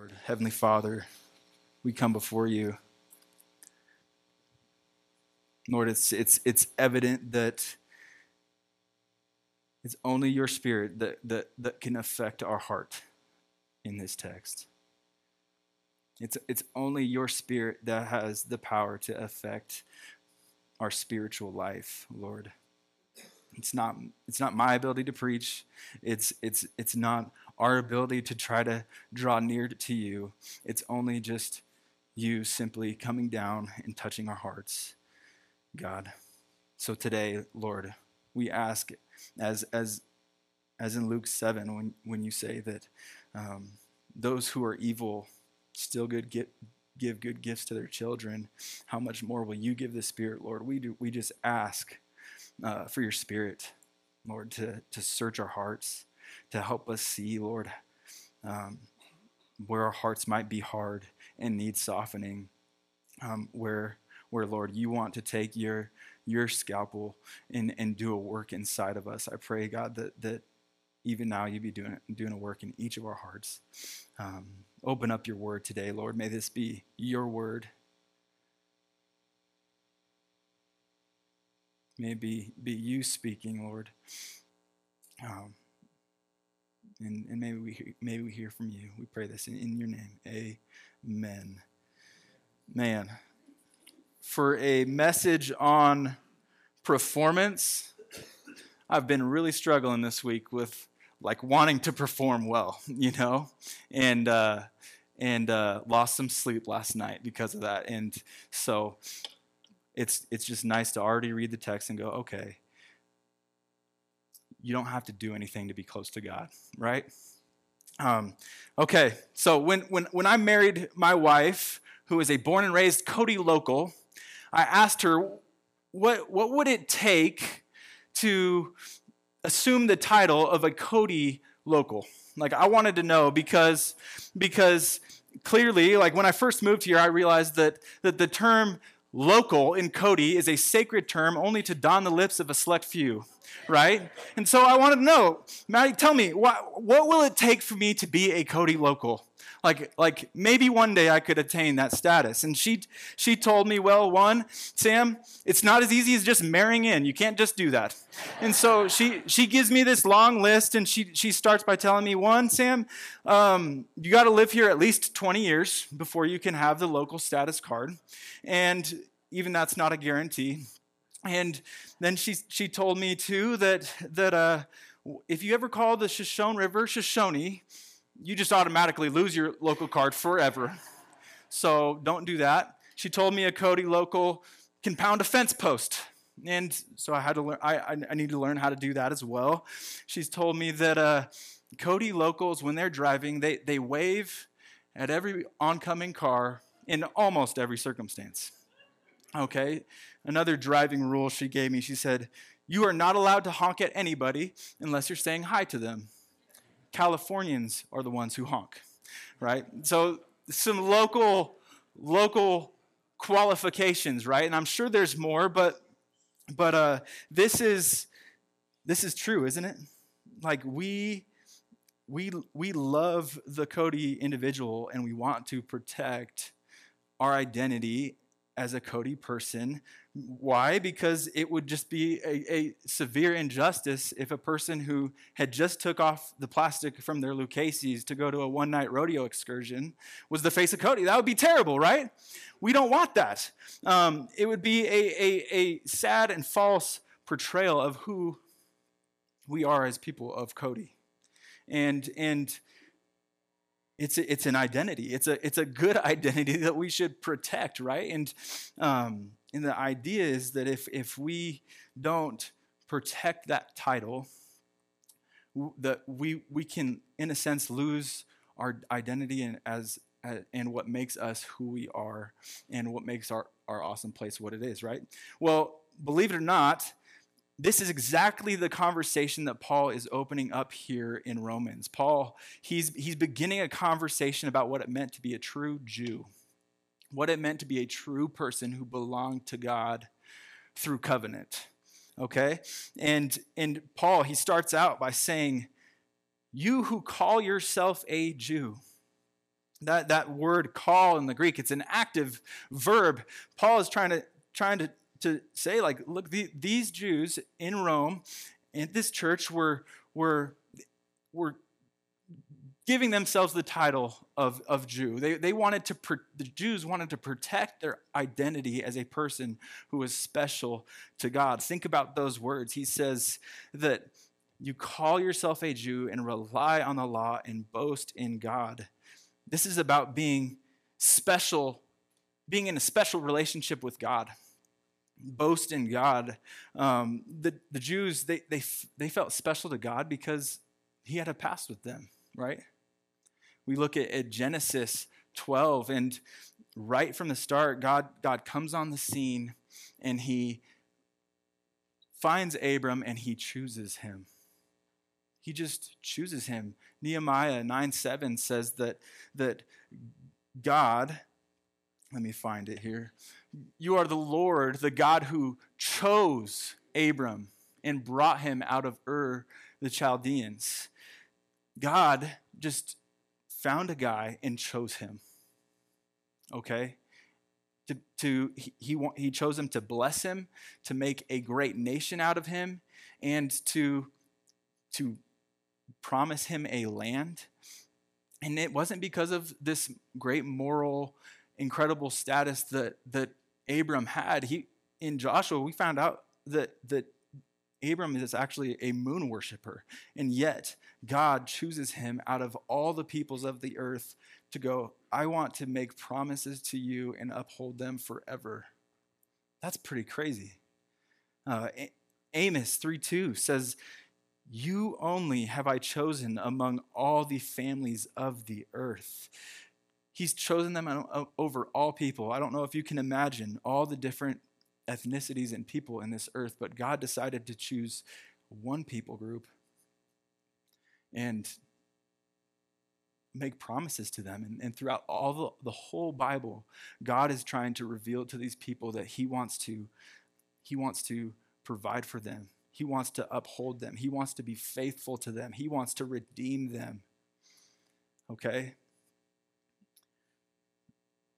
Lord. Heavenly Father, we come before you. Lord, it's, it's, it's evident that it's only your spirit that, that, that can affect our heart in this text. It's, it's only your spirit that has the power to affect our spiritual life, Lord. It's not, it's not my ability to preach. It's, it's, it's not our ability to try to draw near to you. It's only just you simply coming down and touching our hearts, God. So today, Lord, we ask, as, as, as in Luke 7, when, when you say that um, those who are evil still good get, give good gifts to their children, how much more will you give the Spirit, Lord? We, do, we just ask uh, for your Spirit, Lord, to, to search our hearts, to help us see, Lord, um, where our hearts might be hard and need softening, um, where, where, Lord, you want to take your, your scalpel and, and do a work inside of us. I pray, God, that, that even now you be doing, doing a work in each of our hearts. Um, open up your word today, Lord. May this be your word. May be, be you speaking, Lord. Um, and, and maybe we maybe we hear from you. We pray this in, in your name. Amen. Man, for a message on performance, I've been really struggling this week with like wanting to perform well, you know, and uh, and uh, lost some sleep last night because of that. And so it's it's just nice to already read the text and go, okay, you don't have to do anything to be close to God, right? Um, okay, so when, when, when I married my wife, who is a born and raised Cody local, I asked her, what, what would it take to assume the title of a Cody local? Like, I wanted to know because, because clearly, like when I first moved here, I realized that, that the term local in Cody is a sacred term only to don the lips of a select few right? And so I wanted to know, Maddie, tell me, what, what will it take for me to be a Cody local? Like, like maybe one day I could attain that status. And she, she told me, well, one, Sam, it's not as easy as just marrying in. You can't just do that. And so she, she gives me this long list, and she, she starts by telling me, one, Sam, um, you got to live here at least 20 years before you can have the local status card. And even that's not a guarantee. And then she, she told me too that, that uh, if you ever call the Shoshone River Shoshone, you just automatically lose your local card forever. So don't do that. She told me a Cody local can pound a fence post. And so I had to learn, I, I need to learn how to do that as well. She's told me that uh, Cody locals, when they're driving, they, they wave at every oncoming car in almost every circumstance. Okay? Another driving rule she gave me she said, You are not allowed to honk at anybody unless you're saying hi to them. Californians are the ones who honk, right? So, some local, local qualifications, right? And I'm sure there's more, but but uh, this is this is true, isn't it? Like we we we love the Cody individual and we want to protect our identity as a Cody person. Why? Because it would just be a, a, severe injustice if a person who had just took off the plastic from their Lucchese's to go to a one-night rodeo excursion was the face of Cody. That would be terrible, right? We don't want that. Um, it would be a, a, a sad and false portrayal of who we are as people of Cody. And, and it's a, it's an identity. It's a it's a good identity that we should protect, right? And um, and the idea is that if if we don't protect that title, that we we can in a sense lose our identity and as and what makes us who we are and what makes our, our awesome place what it is, right? Well, believe it or not, this is exactly the conversation that Paul is opening up here in Romans. Paul, he's, he's beginning a conversation about what it meant to be a true Jew, what it meant to be a true person who belonged to God through covenant. Okay? And, and Paul, he starts out by saying, You who call yourself a Jew, That, that word call in the Greek, it's an active verb. Paul is trying to, trying to, to say, like, look, the, these Jews in Rome, in this church, were, were, were giving themselves the title of, of Jew. They, they wanted to, the Jews wanted to protect their identity as a person who was special to God. Think about those words. He says that you call yourself a Jew and rely on the law and boast in God. This is about being special, being in a special relationship with God. Boast in God. Um, the, the Jews, they, they, they felt special to God because he had a past with them, right? We look at, at Genesis 12, and right from the start, God, God comes on the scene and he finds Abram and he chooses him. He just chooses him. Nehemiah 9 7 says that, that God, let me find it here. You are the Lord, the God who chose Abram and brought him out of Ur the Chaldeans. God just found a guy and chose him. Okay? To, to he, he, he chose him to bless him, to make a great nation out of him, and to, to promise him a land. And it wasn't because of this great moral, incredible status that, that Abram had. He, in Joshua, we found out that, that Abram is actually a moon worshiper. And yet, God chooses him out of all the peoples of the earth to go, I want to make promises to you and uphold them forever. That's pretty crazy. Uh, Amos 3 2 says, you only have I chosen among all the families of the earth. He's chosen them over all people. I don't know if you can imagine all the different ethnicities and people in this earth, but God decided to choose one people group and make promises to them. And, and throughout all the, the whole Bible, God is trying to reveal to these people that He wants to, He wants to provide for them he wants to uphold them. He wants to be faithful to them. He wants to redeem them. Okay?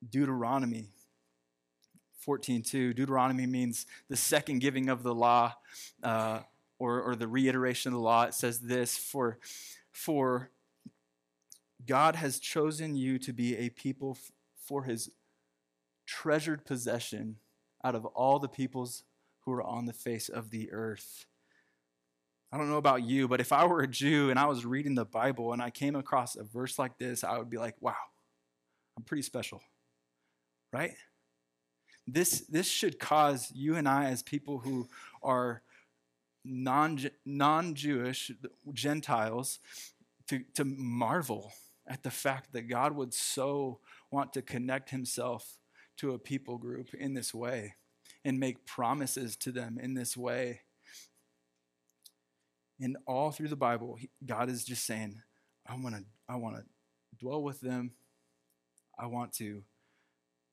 Deuteronomy 14:2. Deuteronomy means the second giving of the law, uh, or, or the reiteration of the law. It says this: for, for God has chosen you to be a people f- for his treasured possession out of all the peoples who are on the face of the earth. I don't know about you, but if I were a Jew and I was reading the Bible and I came across a verse like this, I would be like, wow, I'm pretty special. Right? This, this should cause you and I, as people who are non Jewish Gentiles, to, to marvel at the fact that God would so want to connect himself to a people group in this way and make promises to them in this way. And all through the Bible, God is just saying, I want to I want to dwell with them. I want to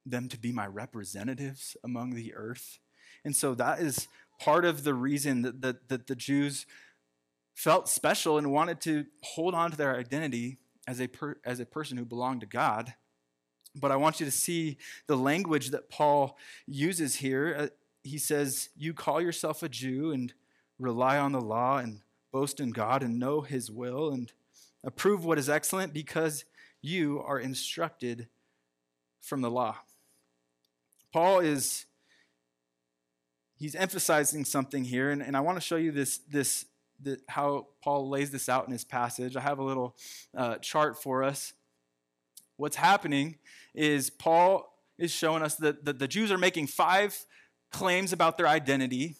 them to be my representatives among the earth. And so that is part of the reason that, that, that the Jews felt special and wanted to hold on to their identity as a, per, as a person who belonged to God. But I want you to see the language that Paul uses here. Uh, he says, You call yourself a Jew and rely on the law and boast in God and know his will and approve what is excellent because you are instructed from the law. Paul is he's emphasizing something here, and, and I want to show you this, this, the, how Paul lays this out in his passage. I have a little uh, chart for us what's happening is Paul is showing us that, that the Jews are making five claims about their identity.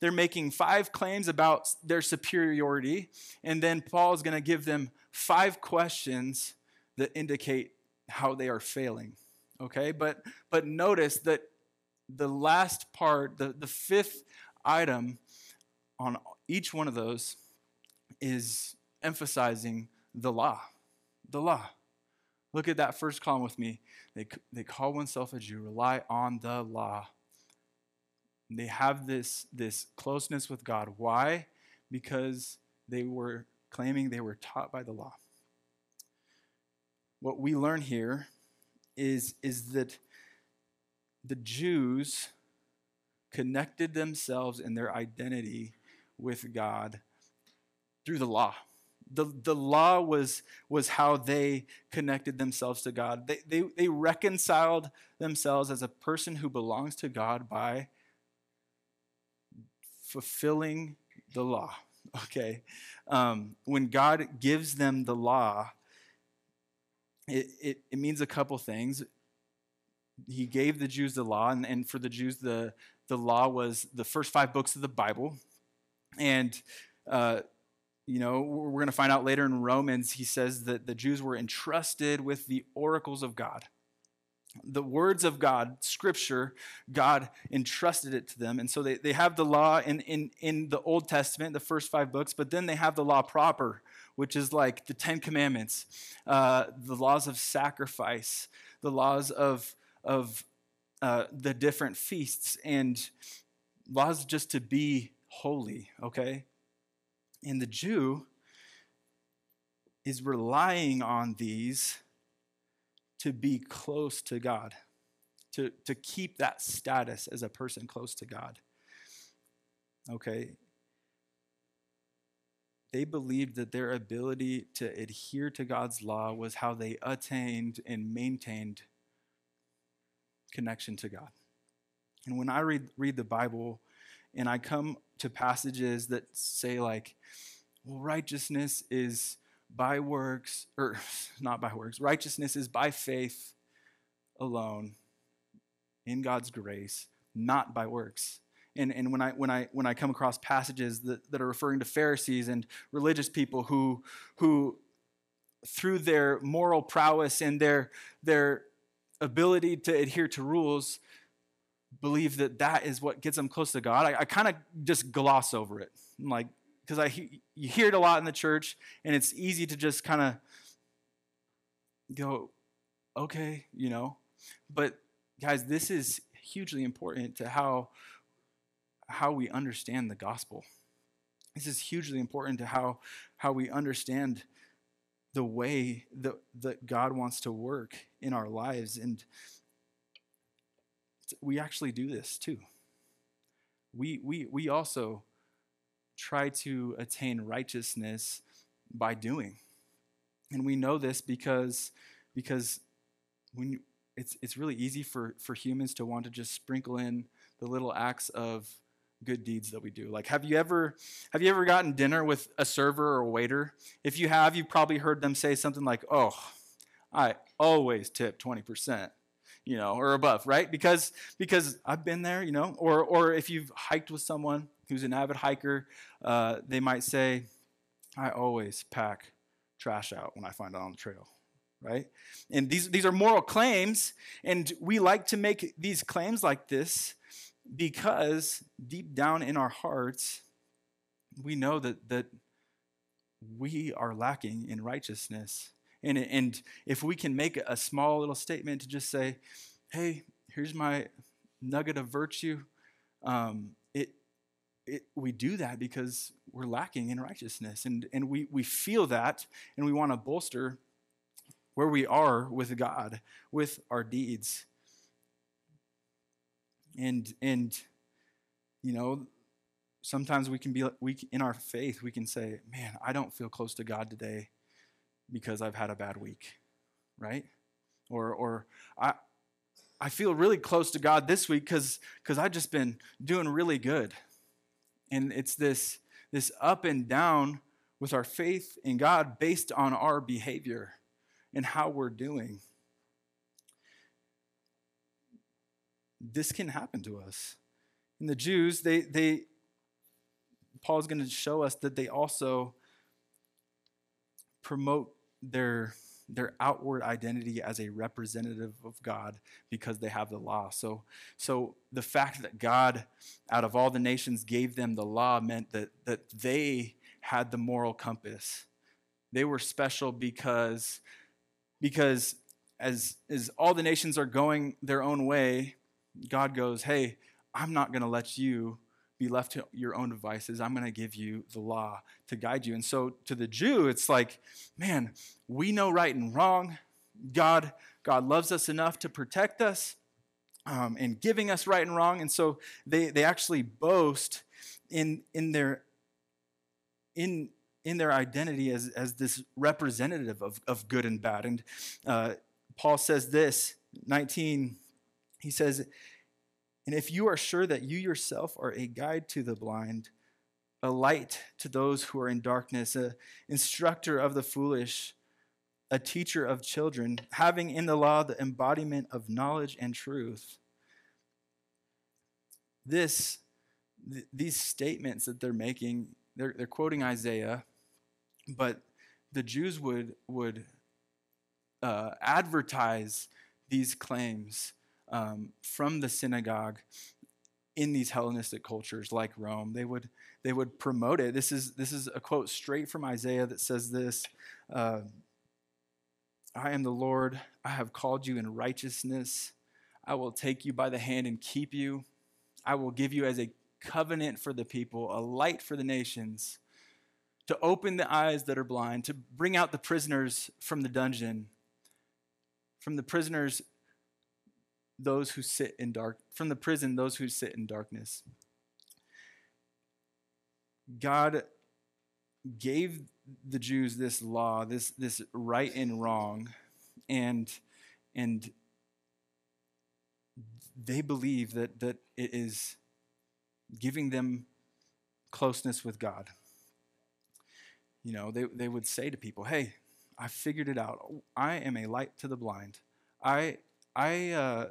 They're making five claims about their superiority. And then Paul is going to give them five questions that indicate how they are failing. Okay? But, but notice that the last part, the, the fifth item on each one of those is emphasizing the law. The law. Look at that first column with me. They, they call oneself a Jew, rely on the law. They have this, this closeness with God. Why? Because they were claiming they were taught by the law. what we learn here is, is that the Jews connected themselves in their identity with God through the law. The, the law was, was how they connected themselves to God. They, they, they reconciled themselves as a person who belongs to God by fulfilling the law. Okay? Um, when God gives them the law, it, it, it means a couple things. He gave the Jews the law, and, and for the Jews, the, the law was the first five books of the Bible. And, uh, you know, we're going to find out later in Romans, he says that the Jews were entrusted with the oracles of God. The words of God, scripture, God entrusted it to them. And so they, they have the law in, in, in the Old Testament, the first five books, but then they have the law proper, which is like the Ten Commandments, uh, the laws of sacrifice, the laws of, of uh, the different feasts, and laws just to be holy, okay? And the Jew is relying on these to be close to God, to, to keep that status as a person close to God. Okay? They believed that their ability to adhere to God's law was how they attained and maintained connection to God. And when I read, read the Bible and I come to passages that say, like, well, righteousness is by works, or not by works, righteousness is by faith alone in God's grace, not by works. And, and when, I, when, I, when I come across passages that, that are referring to Pharisees and religious people who, who through their moral prowess and their, their ability to adhere to rules, believe that that is what gets them close to God, I, I kind of just gloss over it. I'm like, because I you hear it a lot in the church, and it's easy to just kind of go, okay, you know. But guys, this is hugely important to how how we understand the gospel. This is hugely important to how how we understand the way that, that God wants to work in our lives. And we actually do this too. We, we, we also try to attain righteousness by doing. And we know this because, because when it's, it's really easy for, for humans to want to just sprinkle in the little acts of good deeds that we do. Like have you ever have you ever gotten dinner with a server or a waiter? If you have, you've probably heard them say something like, "Oh, I always tip 20%." You know, or above, right? Because because I've been there, you know, or or if you've hiked with someone who's an avid hiker, uh, they might say, "I always pack trash out when I find it on the trail." Right? And these, these are moral claims, and we like to make these claims like this because deep down in our hearts, we know that, that we are lacking in righteousness. And, and if we can make a small little statement to just say, hey, here's my nugget of virtue, um, it, it, we do that because we're lacking in righteousness. And, and we, we feel that, and we want to bolster where we are with God, with our deeds and and you know sometimes we can be we in our faith we can say man i don't feel close to god today because i've had a bad week right? Or or i i feel really close to god this week because because i've just been doing really good. And it's this this up and down with our faith in god based on our behavior and how we're doing this can happen to us. And the Jews, they, they Paul's going to show us that they also promote their their outward identity as a representative of God because they have the law. So, so the fact that God, out of all the nations, gave them the law meant that, that they had the moral compass. They were special because, because as, as all the nations are going their own way, God goes, Hey, I'm not going to let you be left to your own devices. I'm going to give you the law to guide you. And so to the Jew, it's like, man, we know right and wrong. God, God loves us enough to protect us um, and giving us right and wrong. And so they, they actually boast in, in, their, in, in their identity as, as this representative of, of good and bad. And uh, Paul says this, 19, he says, And if you are sure that you yourself are a guide to the blind, a light to those who are in darkness, an instructor of the foolish, a teacher of children, having in the law the embodiment of knowledge and truth. This, th- these statements that they're making, they're, they're quoting Isaiah, but the Jews would, would uh, advertise these claims um, from the synagogue in these Hellenistic cultures like Rome. They would, they would promote it. This is, this is a quote straight from Isaiah that says this. Uh, I am the Lord. I have called you in righteousness. I will take you by the hand and keep you. I will give you as a covenant for the people, a light for the nations, to open the eyes that are blind, to bring out the prisoners from the dungeon, from the prisoners, those who sit in dark, from the prison, those who sit in darkness. God gave the Jews this law, this, this right and wrong, and, and they believe that, that it is giving them closeness with God. You know, they, they would say to people, hey, I figured it out. I am a light to the blind. I, I, uh,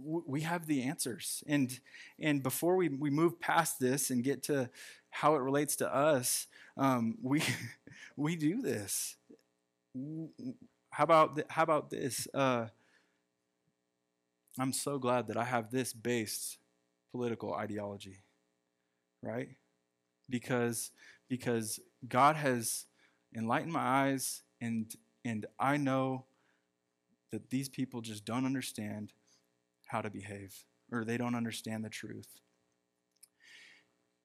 we have the answers. And, and before we, we move past this and get to how it relates to us, um, we, we do this. How about, th- how about this? Uh, I'm so glad that I have this based political ideology, right? Because, because God has enlightened my eyes and, and I know that these people just don't understand how to behave or they don't understand the truth.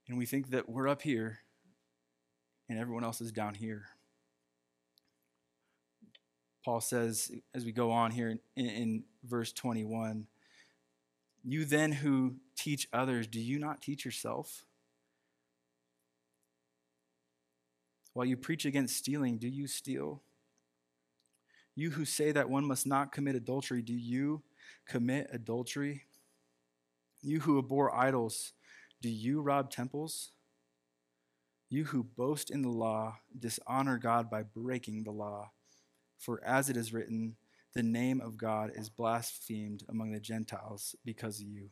And we think that we're up here and everyone else is down here. Paul says, as we go on here in, in, verse 21, you then who teach others, do you not teach yourself? While you preach against stealing, do you steal? You who say that one must not commit adultery, do you commit adultery? You who abhor idols, do you rob temples? You who boast in the law, dishonor God by breaking the law. For as it is written, the name of God is blasphemed among the Gentiles because of you.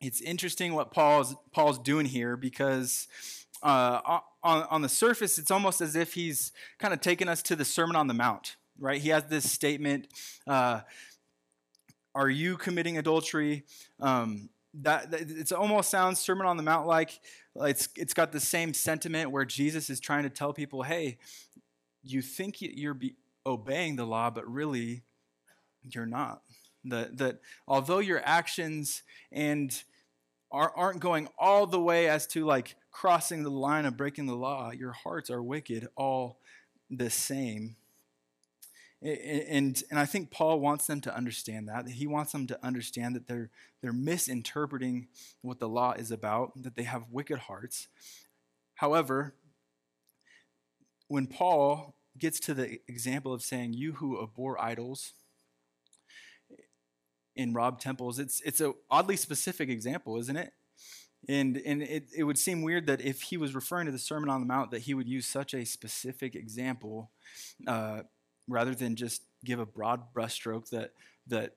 It's interesting what Paul's, Paul's doing here because uh, on, on the surface, it's almost as if he's kind of taken us to the Sermon on the Mount, right? He has this statement uh, Are you committing adultery? Um, that, that it almost sounds Sermon on the Mount like it's it's got the same sentiment where Jesus is trying to tell people, hey, you think you're be obeying the law, but really you're not. That that although your actions and are, aren't going all the way as to like crossing the line of breaking the law, your hearts are wicked all the same. And, and I think Paul wants them to understand that. He wants them to understand that they're, they're misinterpreting what the law is about, that they have wicked hearts. However, when Paul gets to the example of saying, You who abhor idols in rob temples, it's, it's an oddly specific example, isn't it? And, and it, it would seem weird that if he was referring to the Sermon on the Mount, that he would use such a specific example uh, rather than just give a broad brushstroke that that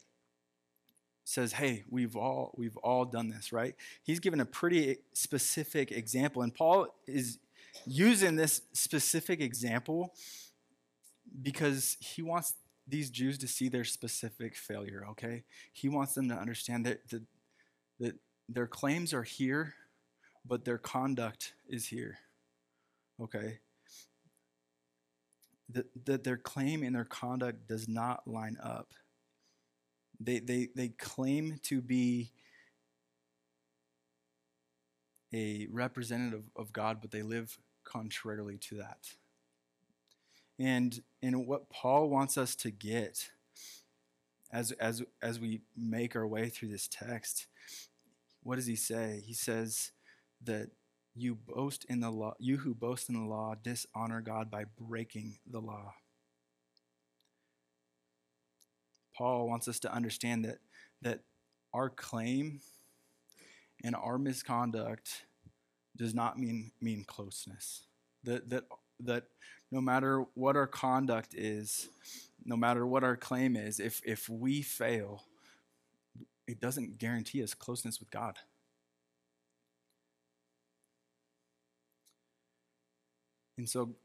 says, "Hey, we've all we've all done this, right?" He's given a pretty specific example, and Paul is using this specific example because he wants these Jews to see their specific failure. Okay, he wants them to understand that that, that their claims are here, but their conduct is here. Okay, that, that their claim and their conduct does not line up. They, they, they claim to be a representative of God, but they live contrarily to that. And, and what Paul wants us to get as, as, as we make our way through this text, what does he say? He says that you boast in the law, you who boast in the law dishonor God by breaking the law. Paul wants us to understand that, that our claim and our misconduct does not mean, mean closeness. That, that, that no matter what our conduct is, no matter what our claim is, if, if we fail, it doesn't guarantee us closeness with God. And so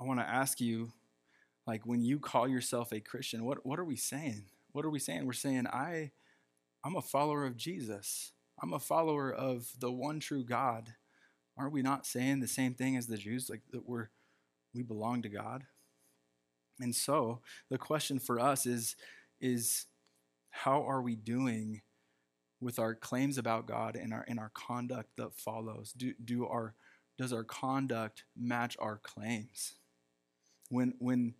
I want to ask you like when you call yourself a Christian, what, what are we saying? What are we saying? We're saying, I, I'm a follower of Jesus. I'm a follower of the one true God. Aren't we not saying the same thing as the Jews, like that we're we belong to God? And so the question for us is, is how are we doing with our claims about God and our and our conduct that follows? Do do our does our conduct match our claims? When when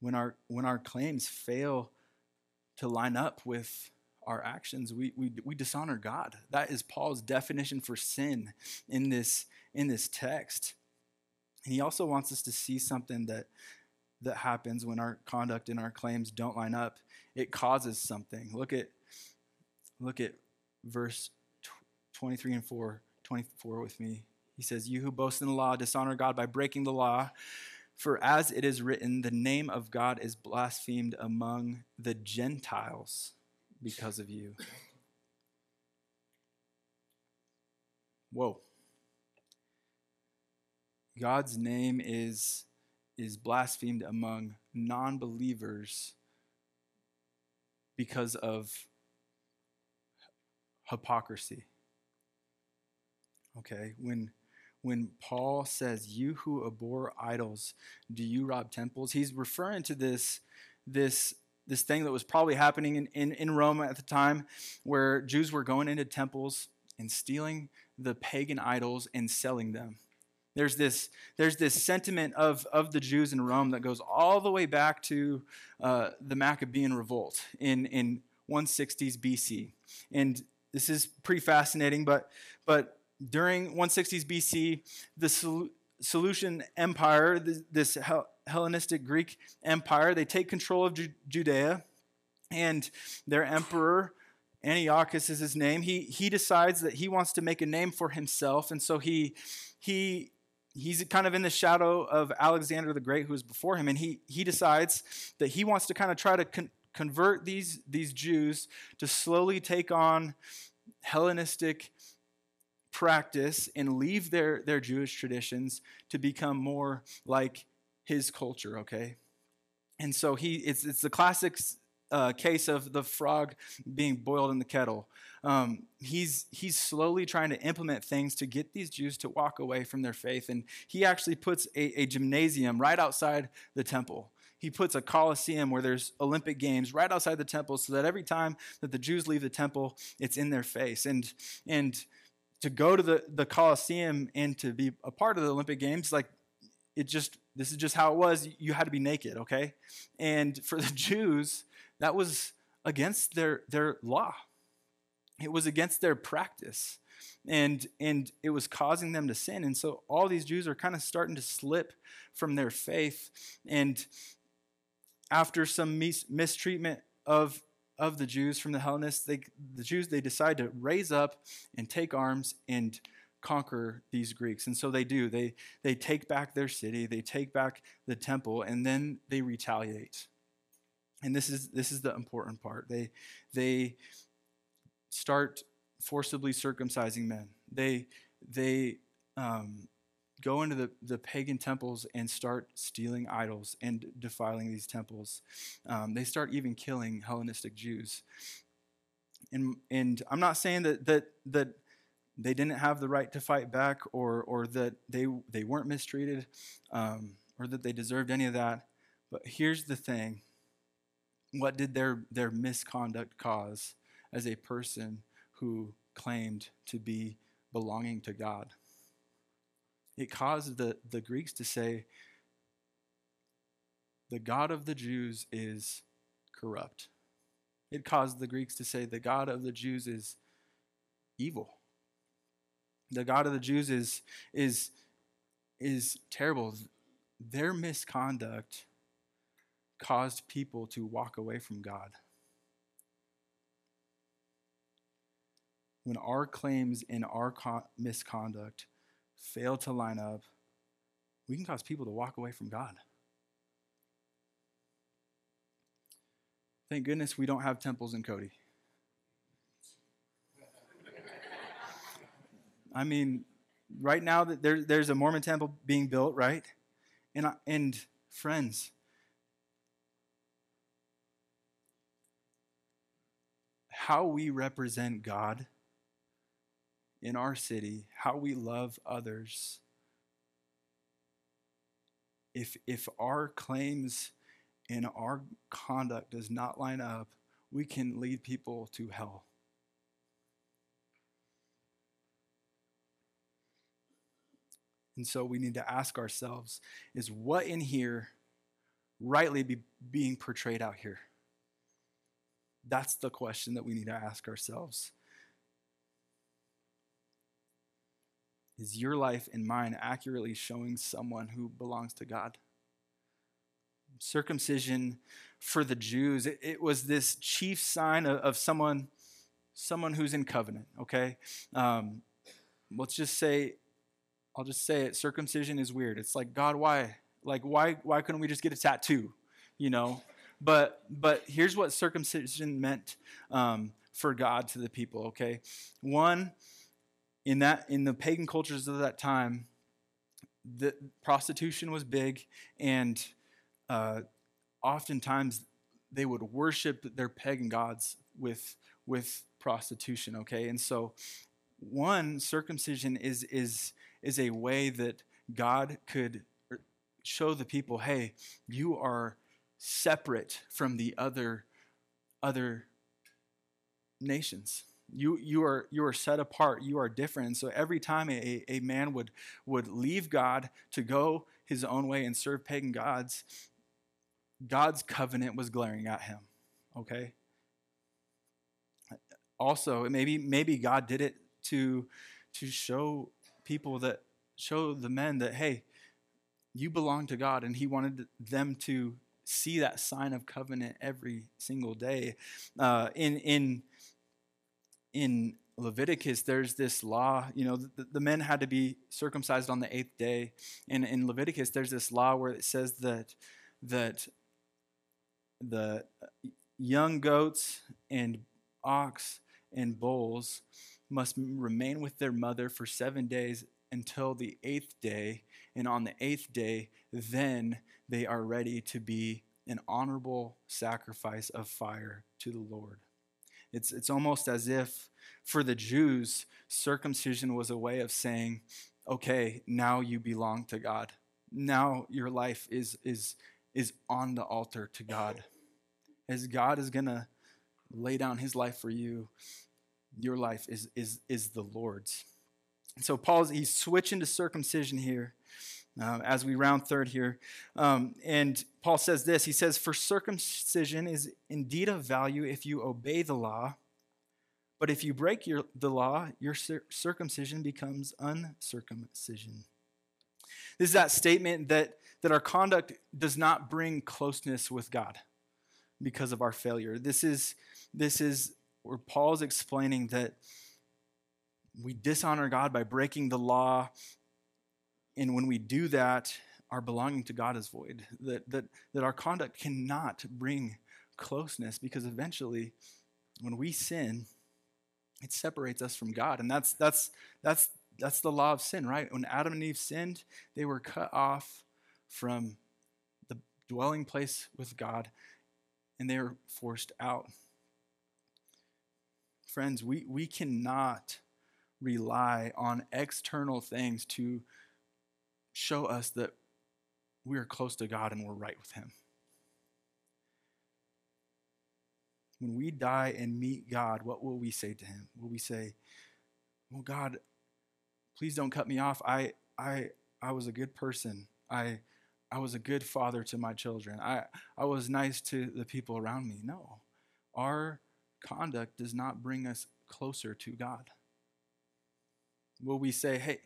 when our when our claims fail to line up with our actions, we, we, we dishonor God. That is Paul's definition for sin in this, in this text. And he also wants us to see something that, that happens when our conduct and our claims don't line up. It causes something. Look at, look at verse 23 and 4, 24 with me. He says, You who boast in the law dishonor God by breaking the law. For as it is written, the name of God is blasphemed among the Gentiles because of you. Whoa. God's name is, is blasphemed among non believers because of hypocrisy. Okay, when when Paul says, "You who abhor idols, do you rob temples?" He's referring to this this this thing that was probably happening in, in, in Rome at the time, where Jews were going into temples and stealing the pagan idols and selling them. There's this, there's this sentiment of, of the Jews in Rome that goes all the way back to uh, the Maccabean revolt in, in 160s BC. And this is pretty fascinating, but, but during 160s BC, the Seleucid Empire, this Hellenistic Greek Empire. They take control of Ju- Judea, and their emperor, Antiochus is his name, he, he decides that he wants to make a name for himself, and so he, he, he's kind of in the shadow of Alexander the Great, who was before him, and he, he decides that he wants to kind of try to con- convert these, these Jews to slowly take on Hellenistic practice and leave their, their Jewish traditions to become more like his culture, okay? And so he, it's, it's the classic uh, case of the frog being boiled in the kettle. Um, he's, he's slowly trying to implement things to get these Jews to walk away from their faith. And he actually puts a, a gymnasium right outside the temple. He puts a coliseum where there's Olympic Games right outside the temple so that every time that the Jews leave the temple, it's in their face. And, and to go to the, the Coliseum and to be a part of the Olympic Games, like it just this is just how it was. You had to be naked okay? And for the jews that was against their their law. It was against their practice. And and it was causing them to sin. And so all these jews are kind of starting to slip from their faith. And after some mis- mistreatment of of the jews from the hellenists they the jews they decide to raise up and take arms and conquer these Greeks. And so they do. They, they take back their city, they take back the temple, and then they retaliate. And this is, this is the important part. They, they start forcibly circumcising men. They, they um, go into the, the pagan temples and start stealing idols and defiling these temples. Um, they start even killing Hellenistic Jews. And, and I'm not saying that, that, that they didn't have the right to fight back or, or that they, they weren't mistreated um, or that they deserved any of that. But here's the thing what did their, their misconduct cause as a person who claimed to be belonging to God? It caused the, the Greeks to say, the God of the Jews is corrupt. It caused the Greeks to say the God of the Jews is evil. The God of the Jews is, is, is terrible. Their misconduct caused people to walk away from God. When our claims and our misconduct fail to line up, we can cause people to walk away from God. Thank goodness we don't have temples in Cody. I mean, right now there, there's a Mormon temple being built, right? And, and friends, how we represent God in our city, how we love others, if, if our claims and our conduct does not line up, we can lead people to hell. And so we need to ask ourselves is what in here rightly be being portrayed out here? That's the question that we need to ask ourselves. Is your life and mine accurately showing someone who belongs to God? Circumcision for the Jews, it, it was this chief sign of, of, someone, someone who's in covenant, okay? Um, let's just say, I'll just say it, circumcision is weird. It's like, God, why? Like, why, why couldn't we just get a tattoo? You know? But, but here's what circumcision meant um, for God to the people, okay? One, in that in the pagan cultures of that time, the prostitution was big, and uh, oftentimes they would worship their pagan gods with with prostitution. Okay, and so one circumcision is is is a way that God could show the people, hey, you are separate from the other other nations you, you, are, you are set apart. You are different. And so every time a, a man would, would leave God to go his own way and serve pagan gods, God's covenant was glaring at him. Okay? Also, maybe, maybe God did it to, to show people that, show the men that, hey, you belong to God, and he wanted them to see that sign of covenant every single day. Uh, in in in Leviticus, there's this law, you know, the, the, men had to be circumcised on the eighth day. And in Leviticus, there's this law where it says that, that the young goats and ox and bulls must remain with their mother for seven days until the eighth day. And on the eighth day, then they are ready to be an honorable sacrifice of fire to the Lord. It's, it's almost as if for the Jews, circumcision was a way of saying, okay, now you belong to God. Now your life is, is, is on the altar to God. As God is going to lay down his life for you, your life is, is, is the Lord's. And So Paul's he's switching to circumcision here uh, as we round third here. Um, and Paul says this He says, For circumcision is indeed of value if you obey the law, but if you break your, the law, your cir- circumcision becomes uncircumcision. This is that statement that, that our conduct does not bring closeness with God because of our failure. This is, this is where Paul's explaining that we dishonor God by breaking the law and when we do that, our belonging to God is void. That, that, that our conduct cannot bring closeness because eventually, when we sin, it separates us from God. And that's, that's, that's, that's the law of sin, right? When Adam and Eve sinned, they were cut off from the dwelling place with God and they were forced out. Friends, we, we cannot rely on external things to show us that we are close to God and we're right with Him. When we die and meet God, what will we say to Him? Will we say, Well, God, please don't cut me off. I, I, I was a good person. I, I was a good father to my children. I, I was nice to the people around me. No. Our conduct does not bring us closer to God. Will we say, hey,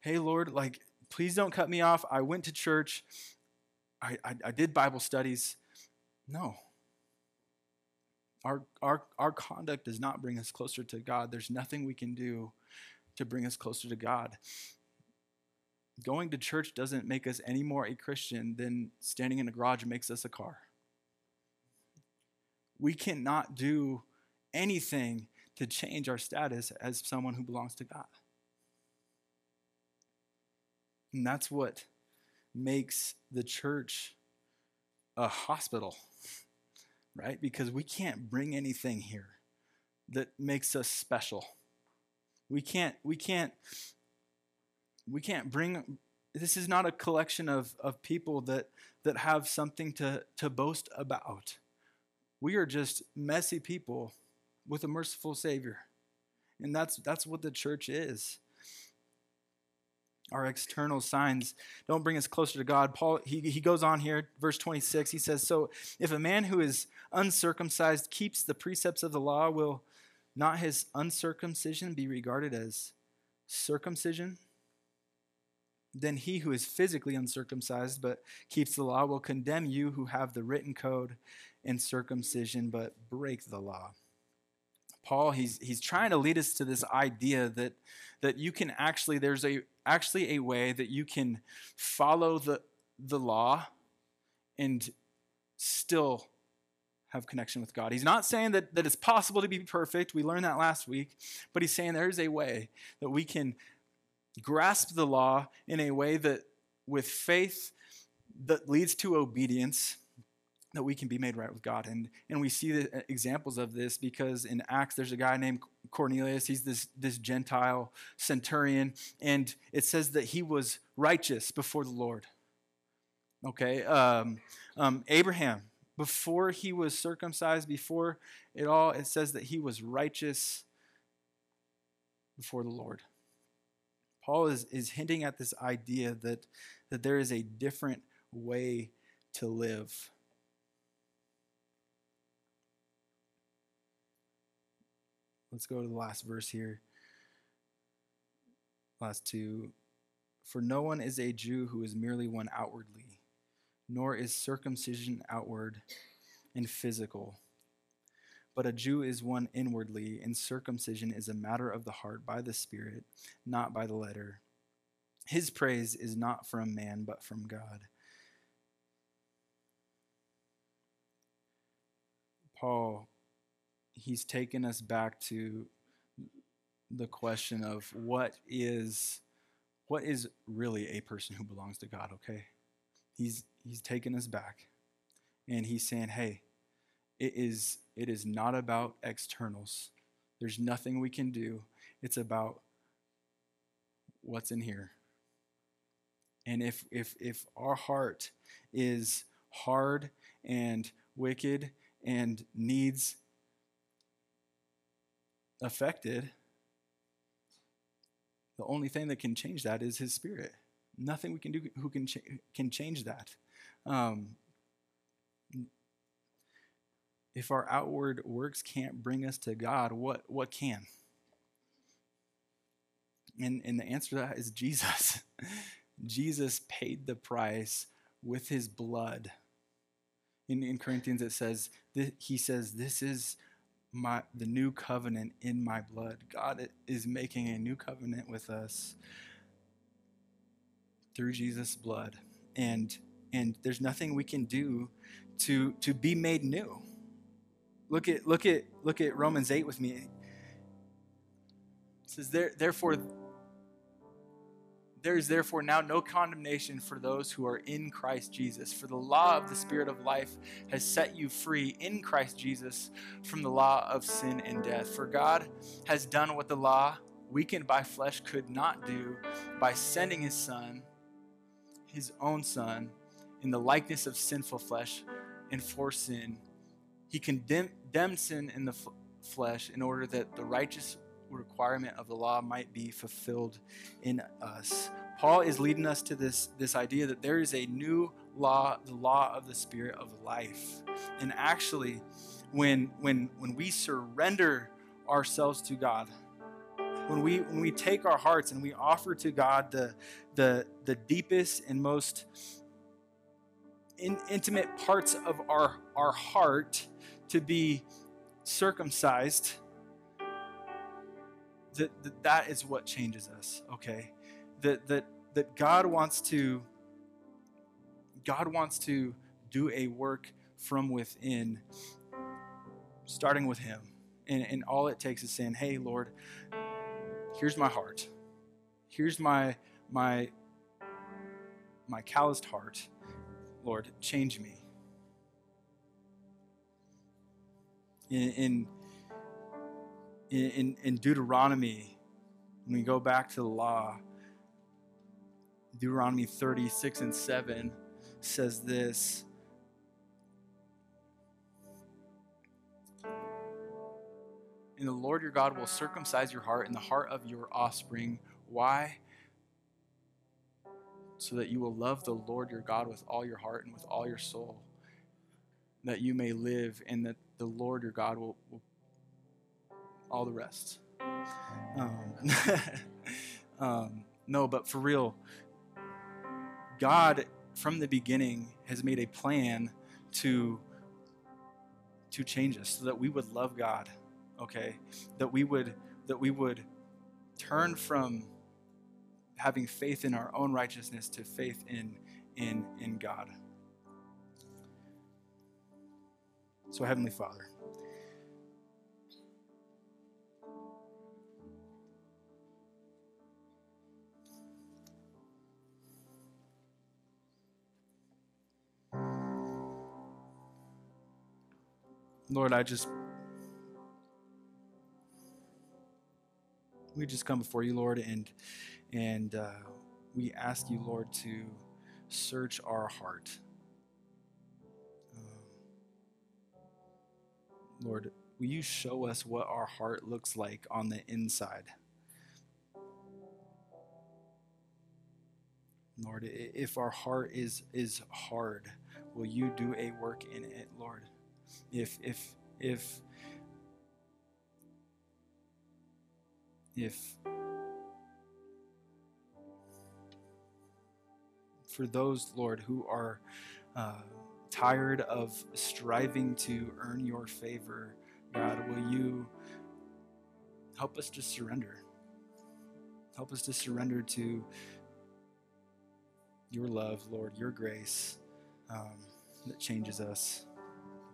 hey, Lord, like, please don't cut me off. I went to church. I, I, I did Bible studies. No. Our, our, our conduct does not bring us closer to God. There's nothing we can do to bring us closer to God. Going to church doesn't make us any more a Christian than standing in a garage makes us a car. We cannot do anything to change our status as someone who belongs to God. And that's what makes the church a hospital, right? Because we can't bring anything here that makes us special. We can't, we can't, we can't bring this is not a collection of, of people that, that have something to, to boast about. We are just messy people with a merciful Savior. And that's, that's what the church is. Our external signs don't bring us closer to God. Paul, he, he goes on here, verse 26, he says, So if a man who is uncircumcised keeps the precepts of the law, will not his uncircumcision be regarded as circumcision? Then he who is physically uncircumcised but keeps the law will condemn you who have the written code and circumcision but break the law. Paul, he's, he's trying to lead us to this idea that, that you can actually, there's a, actually a way that you can follow the, the law and still have connection with God. He's not saying that, that it's possible to be perfect. We learned that last week. But he's saying there's a way that we can grasp the law in a way that, with faith, that leads to obedience, that we can be made right with God. And, and we see the examples of this because in Acts, there's a guy named Cornelius. He's this, this Gentile centurion, and it says that he was righteous before the Lord. Okay? Um, um, Abraham, before he was circumcised, before it all, it says that he was righteous before the Lord. Paul is, is hinting at this idea that, that there is a different way to live. Let's go to the last verse here. Last two. For no one is a Jew who is merely one outwardly, nor is circumcision outward and physical but a Jew is one inwardly, and circumcision is a matter of the heart by the Spirit, not by the letter. His praise is not from man, but from God. Paul, he's taken us back to the question of what is what is really a person who belongs to God, okay? He's he's taken us back. And he's saying, "Hey, it is, it is not about externals. There's nothing we can do. It's about what's in here. And if, if, if our heart is hard and wicked and needs affected, the only thing that can change that is His Spirit. Nothing we can do who can, ch- can change that. Um, if our outward works can't bring us to God, what, what can? And, and the answer to that is Jesus. Jesus paid the price with his blood. In, in Corinthians, it says, he says, This is my, the new covenant in my blood. God is making a new covenant with us through Jesus' blood. And, and there's nothing we can do to, to be made new. Look at look at look at Romans 8 with me. It says there therefore there is therefore now no condemnation for those who are in Christ Jesus. For the law of the Spirit of life has set you free in Christ Jesus from the law of sin and death. For God has done what the law, weakened by flesh, could not do by sending his Son, his own Son, in the likeness of sinful flesh and for sin he condemned sin in the f- flesh in order that the righteous requirement of the law might be fulfilled in us. Paul is leading us to this, this idea that there is a new law, the law of the spirit of life. And actually, when when when we surrender ourselves to God, when we when we take our hearts and we offer to God the the the deepest and most in, intimate parts of our our heart to be circumcised that, that that is what changes us okay? That that that God wants to God wants to do a work from within starting with him. And, and all it takes is saying hey lord here's my heart. Here's my my my calloused heart. Lord change me. In in in, in deuteronomy when we go back to the law deuteronomy 36 and 7 says this And the Lord your God will circumcise your heart and the heart of your offspring. Why? So that you will love the Lord your God with all your heart and with all your soul, that you may live, and that the Lord your God will, will all the rest. Um, um, no, but for real, God from the beginning has made a plan to to change us so that we would love God okay that we would that we would turn from having faith in our own righteousness to faith in in in God so heavenly father Lord, I just we just come before you, Lord, and and uh, we ask you, Lord, to search our heart. Um, Lord, will you show us what our heart looks like on the inside? Lord, if our heart is is hard, will you do a work in it, Lord? If if if if for those, Lord, who are uh, tired of striving to earn your favor, God, will you help us to surrender? Help us to surrender to your love, Lord, your grace um, that changes us.